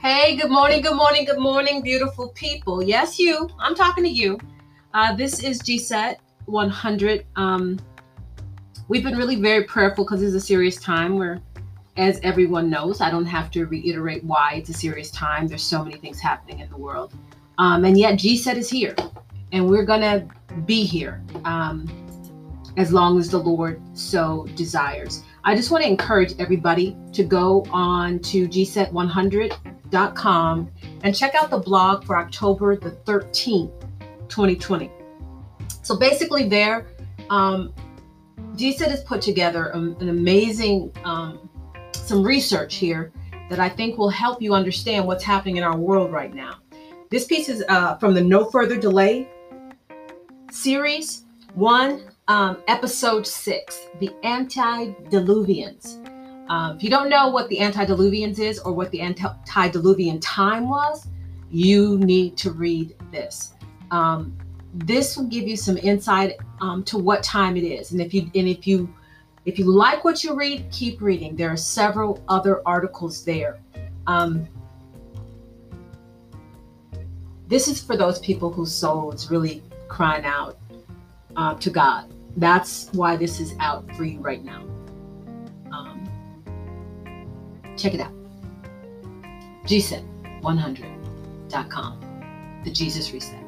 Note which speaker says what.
Speaker 1: Hey, good morning, good morning, good morning, beautiful people. Yes, you. I'm talking to you. Uh, this is JESET 100. Um, we've been really very prayerful because it's a serious time where, as everyone knows, I don't have to reiterate why it's a serious time. There's so many things happening in the world. Um, and yet, JESET is here, and we're going to be here um, as long as the Lord so desires. I just want to encourage everybody to go on to jeset100.com and check out the blog for October the 13th, 2020. So basically, there, um, JESET has put together a, an amazing, um, some research here that I think will help you understand what's happening in our world right now. This piece is uh, from the No Further Delay series, one, um, episode six, The Antediluvians. Um, if you don't know what the antediluvians is or what the antediluvian time was, you need to read this. Um, this will give you some insight um, to what time it is. And if you and if you if you like what you read, keep reading. There are several other articles there. Um, this is for those people whose soul is really crying out uh, to God. That's why this is out for you right now. Um, check it out. JESET100.com, the Jeset Reset.